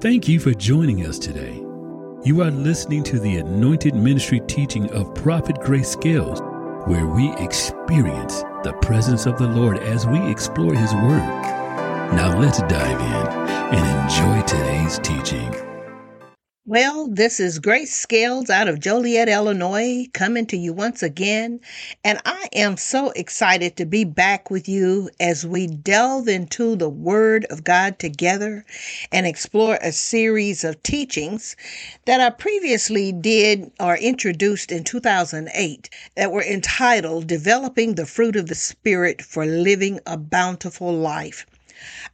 Thank you for joining us today. You are listening to the anointed ministry teaching of Prophet Grace Scales, where we experience the presence of the Lord as we explore His Word. Now let's dive in and enjoy today's teaching. Well, this is Grace Scales out of Joliet, Illinois, coming to you once again. And I am so excited to be back with you as we delve into the Word of God together and explore a series of teachings that I previously did or introduced in 2008 that were entitled Developing the Fruit of the Spirit for Living a Bountiful Life.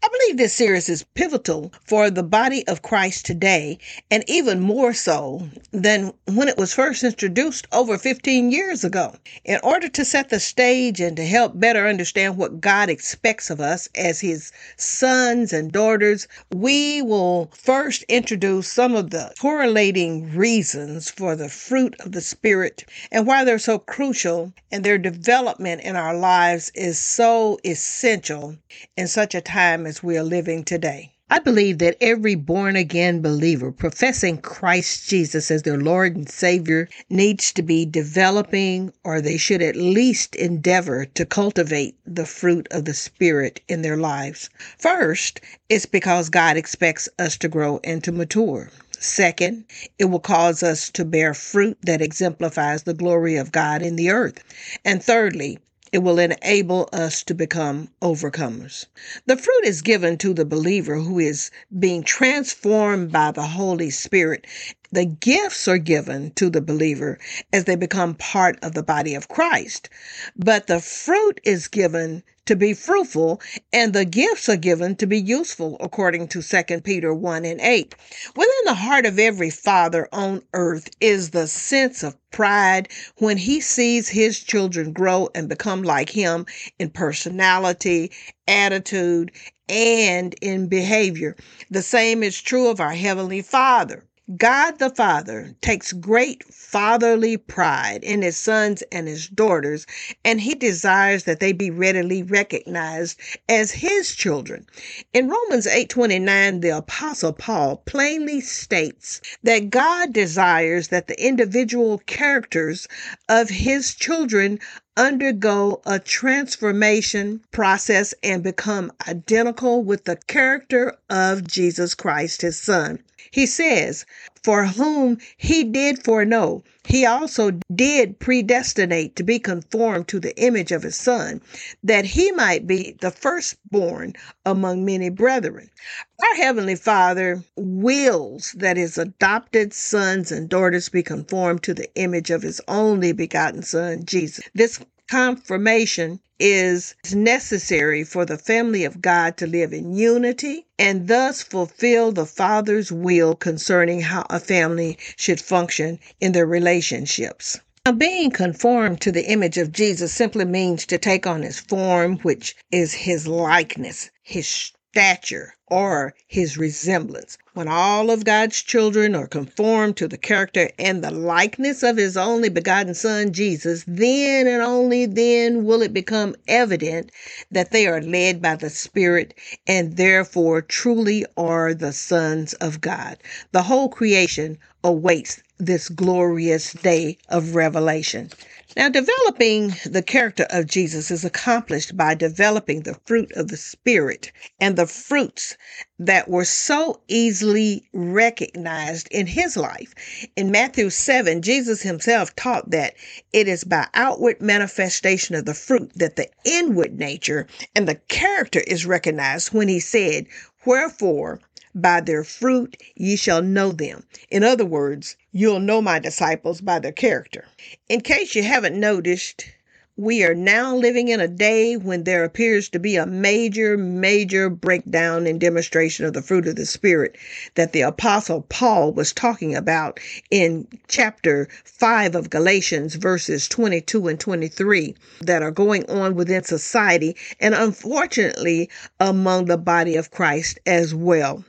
I believe this series is pivotal for the body of Christ today, and even more so than when it was first introduced over 15 years ago. In order to set the stage and to help better understand what God expects of us as His sons and daughters, we will first introduce some of the correlating reasons for the fruit of the Spirit and why they're so crucial and their development in our lives is so essential in such a time time as we are living today. I believe that every born again believer professing Christ Jesus as their Lord and Savior needs to be developing, or they should at least endeavor to cultivate the fruit of the Spirit in their lives. First, it's because God expects us to grow and to mature. Second, it will cause us to bear fruit that exemplifies the glory of God in the earth. And thirdly, it will enable us to become overcomers. The fruit is given to the believer who is being transformed by the Holy Spirit. The gifts are given to the believer as they become part of the body of Christ. But the fruit is given to be fruitful, and the gifts are given to be useful, according to 2 Peter 1 and 8. Within the heart of every father on earth is the sense of pride when he sees his children grow and become like him in personality, attitude, and in behavior. The same is true of our Heavenly Father. God the Father takes great fatherly pride in his sons and his daughters, and he desires that they be readily recognized as his children. In Romans 8:29, the apostle Paul plainly states that God desires that the individual characters of his children undergo a transformation process and become identical with the character of Jesus Christ, his son. He says, For whom he did foreknow, he also did predestinate to be conformed to the image of his son, that he might be the firstborn among many brethren. Our Heavenly Father wills that his adopted sons and daughters be conformed to the image of his only begotten Son, Jesus. This confirmation is necessary for the family of God to live in unity and thus fulfill the Father's will concerning how a family should function in their relationships. Now, being conformed to the image of Jesus simply means to take on his form, which is his likeness, his stature or his resemblance. When all of God's children are conformed to the character and the likeness of his only begotten Son, Jesus, then and only then will it become evident that they are led by the Spirit and therefore truly are the sons of God. The whole creation awaits this glorious day of revelation. Now, developing the character of Jesus is accomplished by developing the fruit of the Spirit and the fruits that were so easily recognized in his life. In Matthew 7, Jesus himself taught that it is by outward manifestation of the fruit that the inward nature and the character is recognized when he said, Wherefore, by their fruit ye shall know them. In other words, you'll know my disciples by their character. In case you haven't noticed, we are now living in a day when there appears to be a major, major breakdown and demonstration of the fruit of the Spirit that the Apostle Paul was talking about in chapter 5 of Galatians, verses 22 and 23, that are going on within society and unfortunately among the body of Christ as well.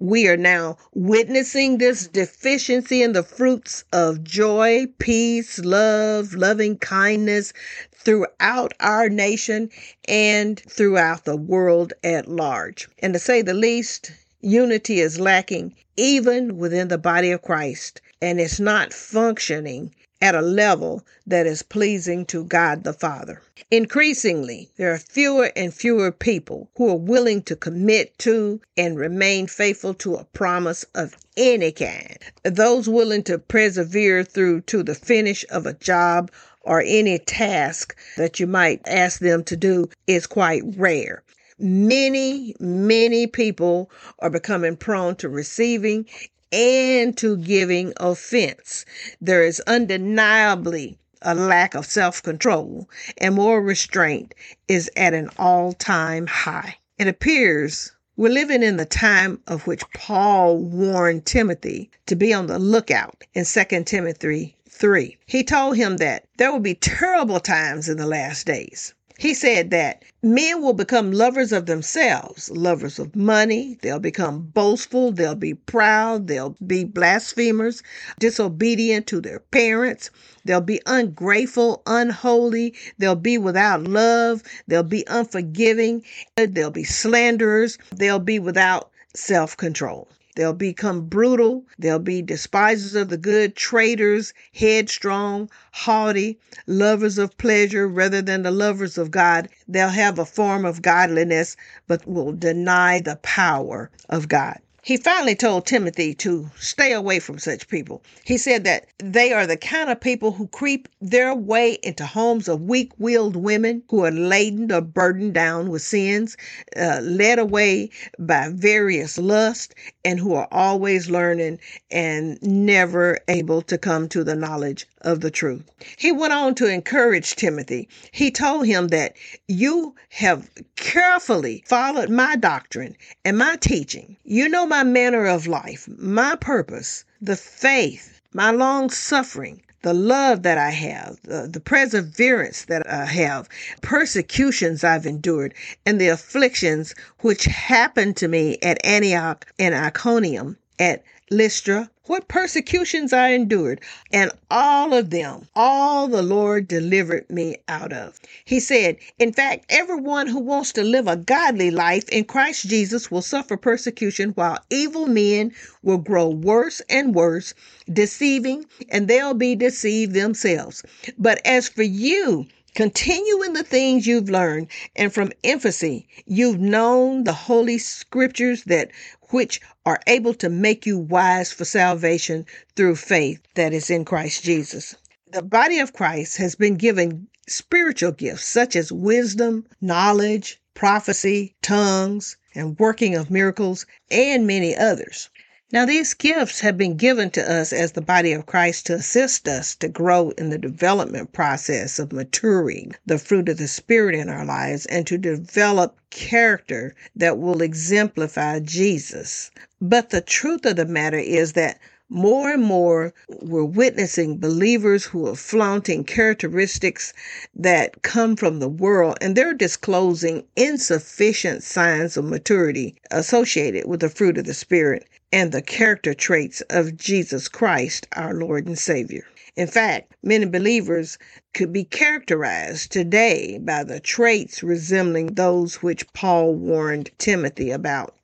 We are now witnessing this deficiency in the fruits of joy, peace, love, loving kindness throughout our nation and throughout the world at large. And to say the least, Unity is lacking even within the body of Christ, and it's not functioning at a level that is pleasing to God the Father. Increasingly, there are fewer and fewer people who are willing to commit to and remain faithful to a promise of any kind. Those willing to persevere through to the finish of a job or any task that you might ask them to do is quite rare. Many, many people are becoming prone to receiving and to giving offense. There is undeniably a lack of self control, and moral restraint is at an all time high. It appears we're living in the time of which Paul warned Timothy to be on the lookout in 2 Timothy 3. He told him that there will be terrible times in the last days. He said that men will become lovers of themselves, lovers of money. They'll become boastful. They'll be proud. They'll be blasphemers, disobedient to their parents. They'll be ungrateful, unholy. They'll be without love. They'll be unforgiving. They'll be slanderers. They'll be without self control. They'll become brutal. They'll be despisers of the good, traitors, headstrong, haughty, lovers of pleasure rather than the lovers of God. They'll have a form of godliness, but will deny the power of God. He finally told Timothy to stay away from such people. He said that they are the kind of people who creep their way into homes of weak willed women who are laden or burdened down with sins, uh, led away by various lusts, and who are always learning and never able to come to the knowledge of the truth. He went on to encourage Timothy. He told him that you have carefully followed my doctrine and my teaching. You know my manner of life, my purpose, the faith, my long suffering, the love that I have, the, the perseverance that I have, persecutions I've endured, and the afflictions which happened to me at Antioch and Iconium, at Lystra, what persecutions I endured, and all of them, all the Lord delivered me out of. He said, In fact, everyone who wants to live a godly life in Christ Jesus will suffer persecution, while evil men will grow worse and worse, deceiving, and they'll be deceived themselves. But as for you, Continue in the things you've learned, and from infancy you've known the holy scriptures that which are able to make you wise for salvation through faith that is in Christ Jesus. The body of Christ has been given spiritual gifts such as wisdom, knowledge, prophecy, tongues, and working of miracles, and many others. Now, these gifts have been given to us as the body of Christ to assist us to grow in the development process of maturing the fruit of the Spirit in our lives and to develop character that will exemplify Jesus. But the truth of the matter is that more and more we're witnessing believers who are flaunting characteristics that come from the world and they're disclosing insufficient signs of maturity associated with the fruit of the Spirit and the character traits of Jesus Christ, our Lord and Savior. In fact, many believers could be characterized today by the traits resembling those which Paul warned Timothy about.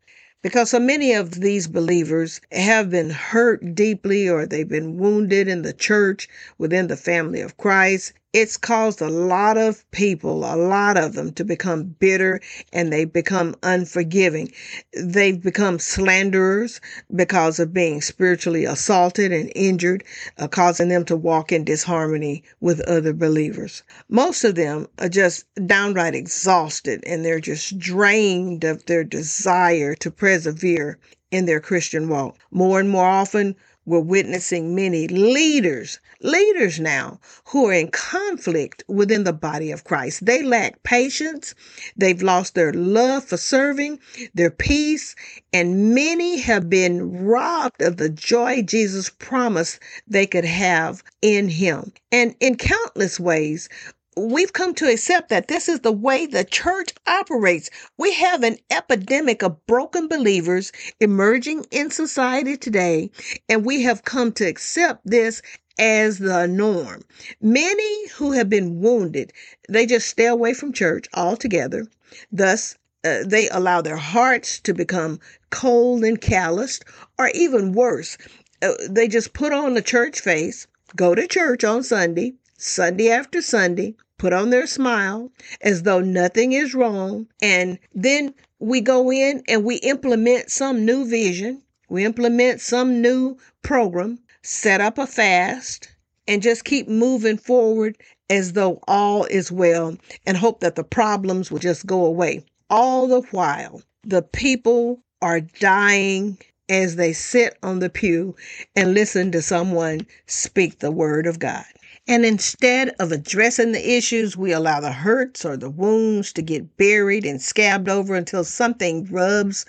Because so many of these believers have been hurt deeply or they've been wounded in the church, within the family of Christ, it's caused a lot of people, a lot of them, to become bitter and they become unforgiving. They've become slanderers because of being spiritually assaulted and injured, uh, causing them to walk in disharmony with other believers. Most of them are just downright exhausted and they're just drained of their desire to persevere in their Christian walk. More and more often, we're witnessing many leaders, leaders now, who are in conflict within the body of Christ. They lack patience. They've lost their love for serving, their peace, and many have been robbed of the joy Jesus promised they could have in Him. And in countless ways, we've come to accept that this is the way the church operates. We have an epidemic of broken believers emerging in society today, and we have come to accept this as the norm. Many who have been wounded, they just stay away from church altogether. Thus, uh, they allow their hearts to become cold and calloused, or even worse, uh, they just put on the church face, go to church on Sunday, Sunday after Sunday, put on their smile as though nothing is wrong, and then we go in and we implement some new vision, we implement some new program, set up a fast, and just keep moving forward as though all is well and hope that the problems will just go away. All the while, the people are dying as they sit on the pew and listen to someone speak the word of God. And instead of addressing the issues, we allow the hurts or the wounds to get buried and scabbed over until something rubs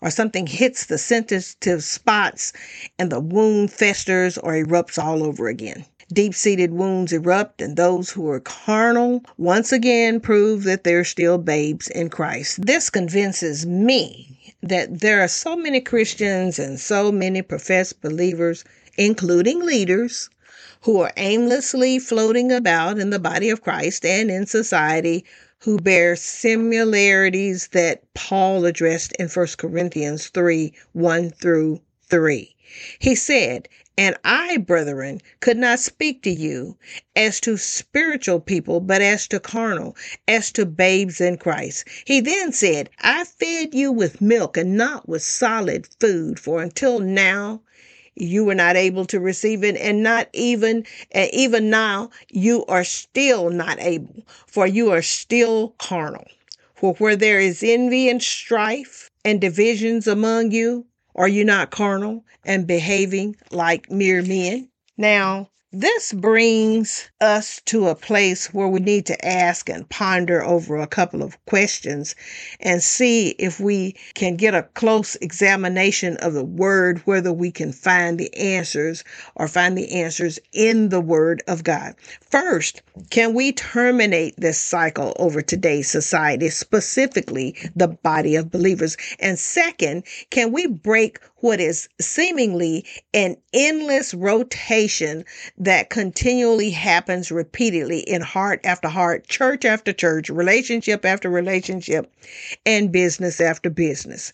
or something hits the sensitive spots and the wound festers or erupts all over again. Deep seated wounds erupt, and those who are carnal once again prove that they're still babes in Christ. This convinces me that there are so many Christians and so many professed believers, including leaders, who are aimlessly floating about in the body of Christ and in society who bear similarities that Paul addressed in 1 Corinthians 3 1 through 3. He said, And I, brethren, could not speak to you as to spiritual people, but as to carnal, as to babes in Christ. He then said, I fed you with milk and not with solid food, for until now you were not able to receive it and not even and even now you are still not able for you are still carnal for where there is envy and strife and divisions among you are you not carnal and behaving like mere men? Now, this brings us to a place where we need to ask and ponder over a couple of questions and see if we can get a close examination of the word, whether we can find the answers or find the answers in the word of God. First, can we terminate this cycle over today's society, specifically the body of believers? And second, can we break what is seemingly an endless rotation that continually happens repeatedly in heart after heart, church after church, relationship after relationship, and business after business.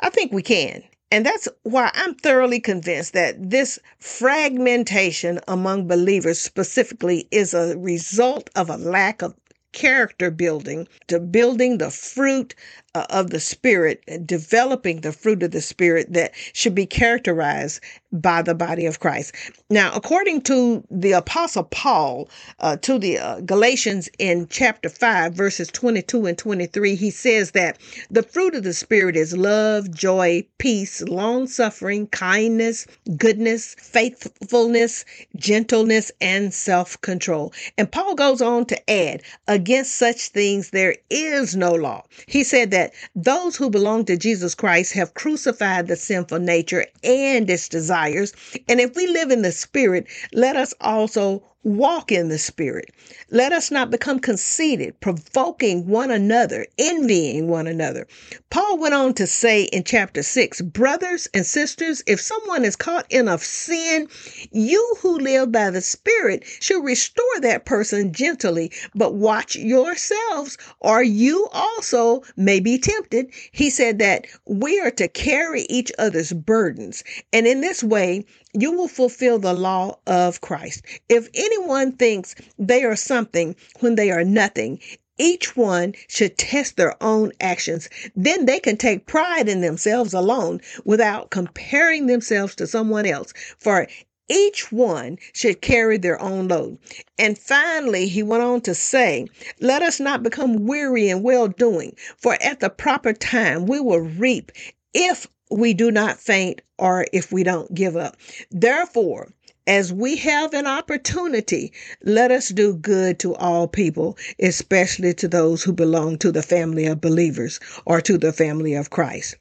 I think we can. And that's why I'm thoroughly convinced that this fragmentation among believers specifically is a result of a lack of character building to building the fruit uh, of the Spirit, developing the fruit of the Spirit that should be characterized by the body of Christ. Now, according to the Apostle Paul uh, to the uh, Galatians in chapter 5, verses 22 and 23, he says that the fruit of the Spirit is love, joy, peace, long suffering, kindness, goodness, faithfulness, gentleness, and self control. And Paul goes on to add, against such things there is no law. He said that that those who belong to Jesus Christ have crucified the sinful nature and its desires. And if we live in the Spirit, let us also walk in the Spirit. Let us not become conceited, provoking one another, envying one another. Paul went on to say in chapter 6 Brothers and sisters, if someone is caught in a sin, you who live by the Spirit should restore that person gently, but watch yourselves, or you also may be tempted. He said that we are to carry each other's burdens, and in this way, you will fulfill the law of Christ. If anyone thinks they are something when they are nothing, each one should test their own actions. Then they can take pride in themselves alone without comparing themselves to someone else. For each one should carry their own load. And finally, he went on to say, Let us not become weary in well doing, for at the proper time we will reap if we do not faint or if we don't give up. Therefore, as we have an opportunity, let us do good to all people, especially to those who belong to the family of believers or to the family of Christ.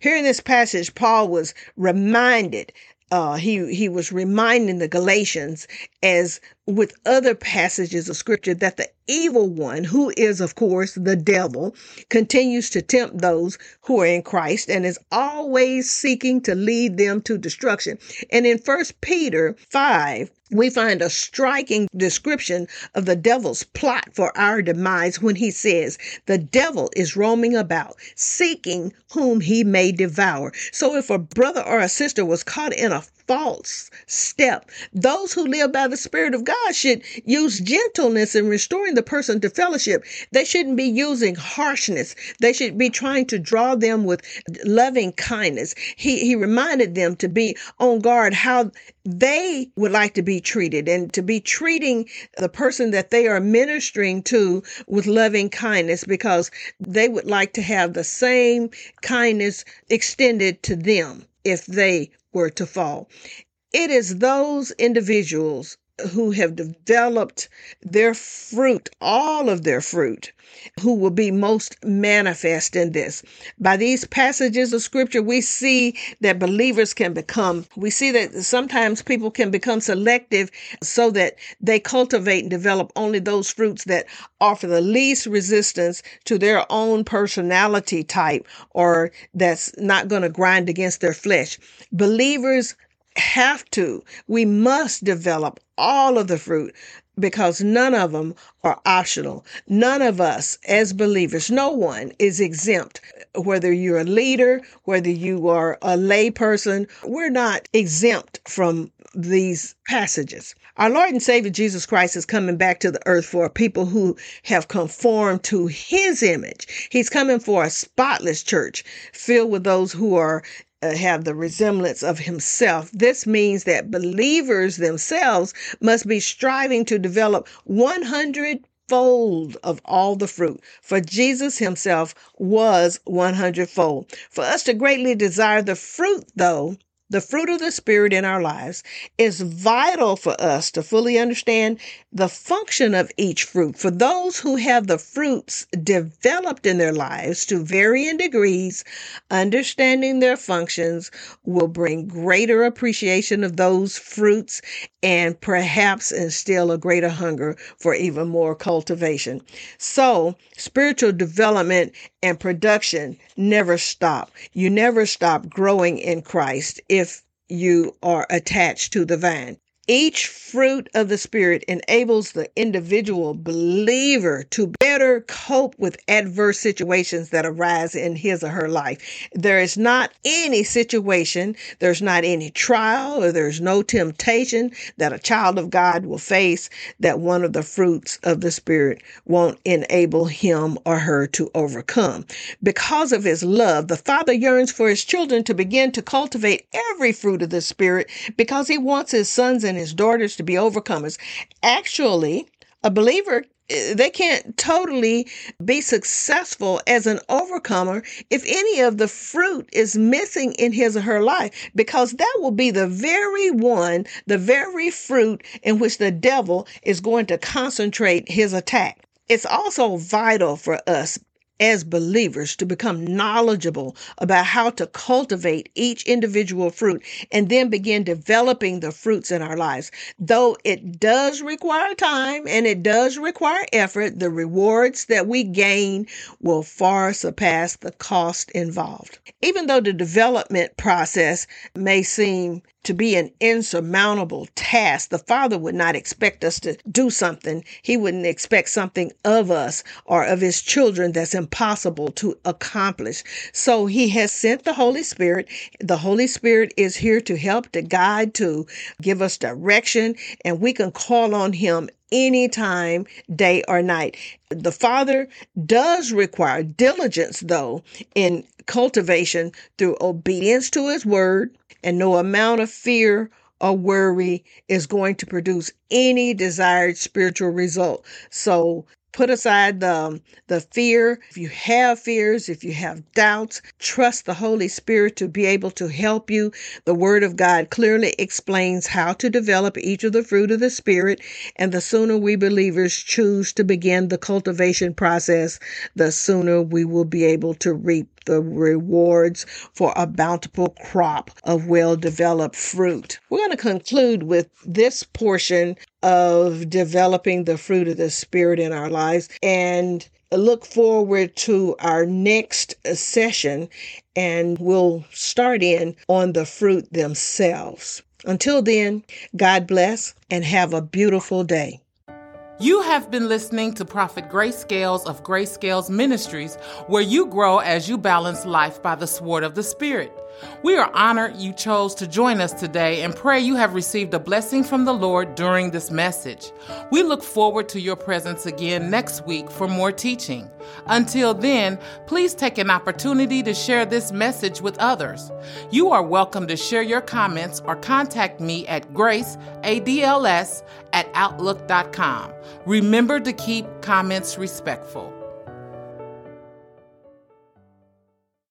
Here in this passage, Paul was reminded uh, he he was reminding the Galatians, as with other passages of scripture, that the evil one, who is, of course, the devil, continues to tempt those who are in Christ and is always seeking to lead them to destruction. And in First Peter 5, we find a striking description of the devil's plot for our demise when he says, The devil is roaming about, seeking whom he may devour. So if a brother or a sister was caught in a false step. Those who live by the Spirit of God should use gentleness in restoring the person to fellowship. They shouldn't be using harshness. They should be trying to draw them with loving kindness. He, he reminded them to be on guard how they would like to be treated and to be treating the person that they are ministering to with loving kindness because they would like to have the same kindness extended to them if they were to fall. It is those individuals who have developed their fruit, all of their fruit, who will be most manifest in this. By these passages of scripture, we see that believers can become, we see that sometimes people can become selective so that they cultivate and develop only those fruits that offer the least resistance to their own personality type or that's not going to grind against their flesh. Believers have to, we must develop all of the fruit because none of them are optional. None of us as believers, no one is exempt. Whether you're a leader, whether you are a lay person, we're not exempt from these passages. Our Lord and Savior Jesus Christ is coming back to the earth for people who have conformed to his image. He's coming for a spotless church filled with those who are Uh, have the resemblance of himself. This means that believers themselves must be striving to develop 100 fold of all the fruit. For Jesus himself was 100 fold. For us to greatly desire the fruit, though, the fruit of the Spirit in our lives is vital for us to fully understand the function of each fruit. For those who have the fruits developed in their lives to varying degrees, understanding their functions will bring greater appreciation of those fruits and perhaps instill a greater hunger for even more cultivation. So, spiritual development and production never stop. You never stop growing in Christ if you are attached to the vine. Each fruit of the Spirit enables the individual believer to better cope with adverse situations that arise in his or her life. There is not any situation, there's not any trial, or there's no temptation that a child of God will face that one of the fruits of the Spirit won't enable him or her to overcome. Because of his love, the Father yearns for his children to begin to cultivate every fruit of the Spirit because he wants his sons and and his daughters to be overcomers. Actually, a believer eh, they can't totally be successful as an overcomer if any of the fruit is missing in his or her life, because that will be the very one, the very fruit in which the devil is going to concentrate his attack. It's also vital for us as believers to become knowledgeable about how to cultivate each individual fruit and then begin developing the fruits in our lives. Though it does require time and it does require effort, the rewards that we gain will far surpass the cost involved. Even though the development process may seem to be an insurmountable task. The Father would not expect us to do something. He wouldn't expect something of us or of His children that's impossible to accomplish. So He has sent the Holy Spirit. The Holy Spirit is here to help, to guide, to give us direction, and we can call on Him anytime, day or night. The Father does require diligence, though, in cultivation through obedience to His word and no amount of fear or worry is going to produce any desired spiritual result. So put aside the, um, the fear. If you have fears, if you have doubts, trust the Holy Spirit to be able to help you. The Word of God clearly explains how to develop each of the fruit of the Spirit. And the sooner we believers choose to begin the cultivation process, the sooner we will be able to reap the rewards for a bountiful crop of well developed fruit. We're going to conclude with this portion of developing the fruit of the Spirit in our lives and look forward to our next session and we'll start in on the fruit themselves. Until then, God bless and have a beautiful day. You have been listening to Prophet Grace Scales of Grace Scales Ministries, where you grow as you balance life by the sword of the Spirit. We are honored you chose to join us today and pray you have received a blessing from the Lord during this message. We look forward to your presence again next week for more teaching. Until then, please take an opportunity to share this message with others. You are welcome to share your comments or contact me at graceadls at outlook.com. Remember to keep comments respectful.